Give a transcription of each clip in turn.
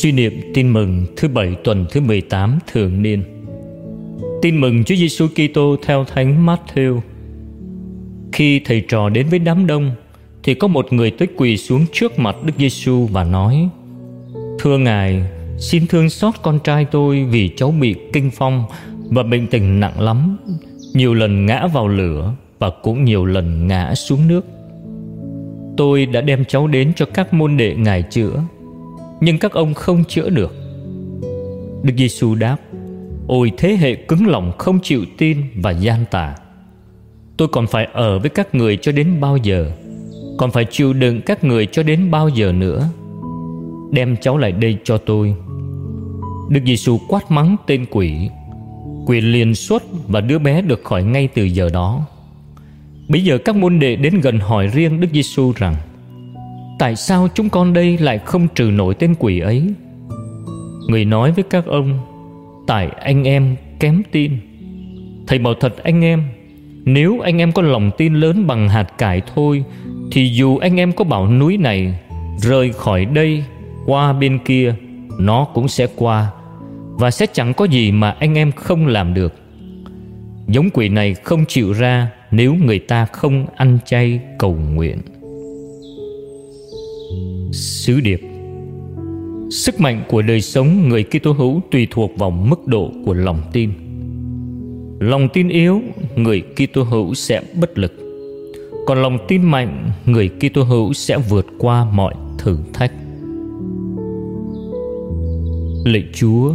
Suy niệm tin mừng thứ bảy tuần thứ 18 thường niên. Tin mừng Chúa Giêsu Kitô theo Thánh Matthew. Khi thầy trò đến với đám đông Thì có một người tới quỳ xuống trước mặt Đức Giêsu và nói Thưa Ngài, xin thương xót con trai tôi vì cháu bị kinh phong và bệnh tình nặng lắm Nhiều lần ngã vào lửa và cũng nhiều lần ngã xuống nước. Tôi đã đem cháu đến cho các môn đệ Ngài chữa nhưng các ông không chữa được. Đức Giêsu đáp, Ôi thế hệ cứng lòng không chịu tin và gian tà. Tôi còn phải ở với các người cho đến bao giờ, Còn phải chịu đựng các người cho đến bao giờ nữa? Đem cháu lại đây cho tôi. Đức Giêsu quát mắng tên quỷ. Quỷ liền xuất và đứa bé được khỏi ngay từ giờ đó. Bây giờ các môn đệ đến gần hỏi riêng Đức Giêsu rằng Tại sao chúng con đây lại không trừ nổi tên quỷ ấy? Người nói với các ông, Tại anh em kém tin. Thầy bảo, thật anh em, Nếu anh em có lòng tin lớn bằng hạt cải thôi, Thì dù anh em có bảo núi này Rời khỏi đây, Qua bên kia, Nó cũng sẽ qua, Và sẽ chẳng có gì mà anh em không làm được. Giống quỷ này không chịu ra Nếu người ta không ăn chay cầu nguyện. Sứ điệp Sức mạnh của đời sống người Kitô hữu tùy thuộc vào mức độ của lòng tin. Lòng tin yếu, người Kitô hữu sẽ bất lực. Còn lòng tin mạnh, người Kitô hữu sẽ vượt qua mọi thử thách. Lạy Chúa,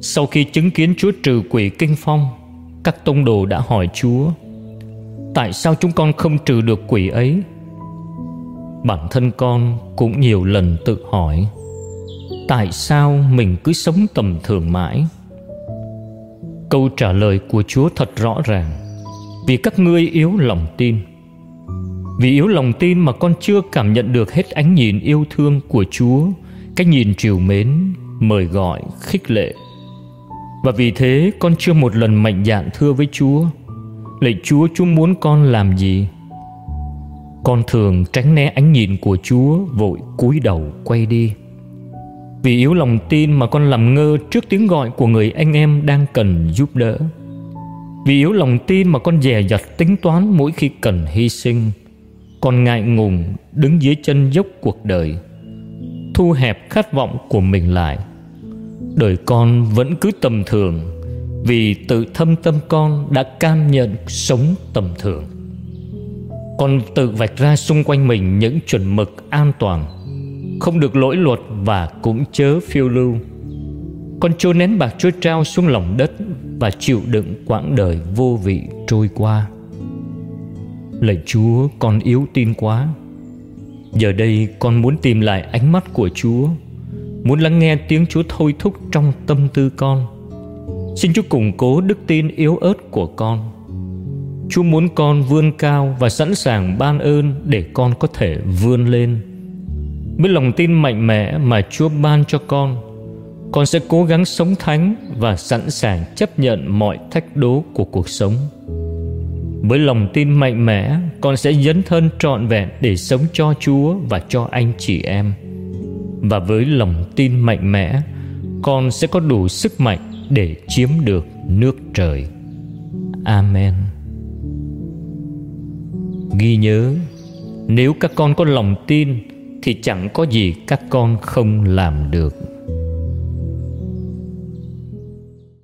sau khi chứng kiến Chúa trừ quỷ kinh phong, các tông đồ đã hỏi Chúa: Tại sao chúng con không trừ được quỷ ấy? Bản thân con cũng nhiều lần tự hỏi, tại sao mình cứ sống tầm thường mãi? Câu trả lời của chúa thật rõ ràng, vì các ngươi yếu lòng tin. Vì yếu lòng tin mà con chưa cảm nhận được hết ánh nhìn yêu thương của chúa, cái nhìn triều mến, mời gọi, khích lệ. Và vì thế con chưa một lần mạnh dạn thưa với chúa, lạy chúa chúa muốn con làm gì? Con thường tránh né ánh nhìn của Chúa, Vội cúi đầu quay đi. Vì yếu lòng tin mà con làm ngơ Trước tiếng gọi của người anh em đang cần giúp đỡ. Vì yếu lòng tin mà con dè dặt tính toán Mỗi khi cần hy sinh. Con ngại ngùng đứng dưới chân dốc cuộc đời, Thu hẹp khát vọng của mình lại. Đời con vẫn cứ tầm thường, Vì tự thâm tâm con đã cam nhận sống tầm thường còn tự vạch ra xung quanh mình những chuẩn mực an toàn, không được lỗi luật và cũng chớ phiêu lưu. Con chôn nén bạc chúa trao xuống lòng đất và chịu đựng quãng đời vô vị trôi qua. Lạy chúa, con yếu tin quá. Giờ đây con muốn tìm lại ánh mắt của chúa, muốn lắng nghe tiếng chúa thôi thúc trong tâm tư con. Xin chúa củng cố đức tin yếu ớt của con. Chúa muốn con vươn cao và sẵn sàng ban ơn để con có thể vươn lên. Với lòng tin mạnh mẽ mà Chúa ban cho con, con sẽ cố gắng sống thánh và sẵn sàng chấp nhận mọi thách đố của cuộc sống. Với lòng tin mạnh mẽ, con sẽ dấn thân trọn vẹn để sống cho Chúa và cho anh chị em. Và với lòng tin mạnh mẽ, con sẽ có đủ sức mạnh để chiếm được nước trời. Amen. Ghi nhớ, Nếu các con có lòng tin Thì chẳng có gì các con không làm được.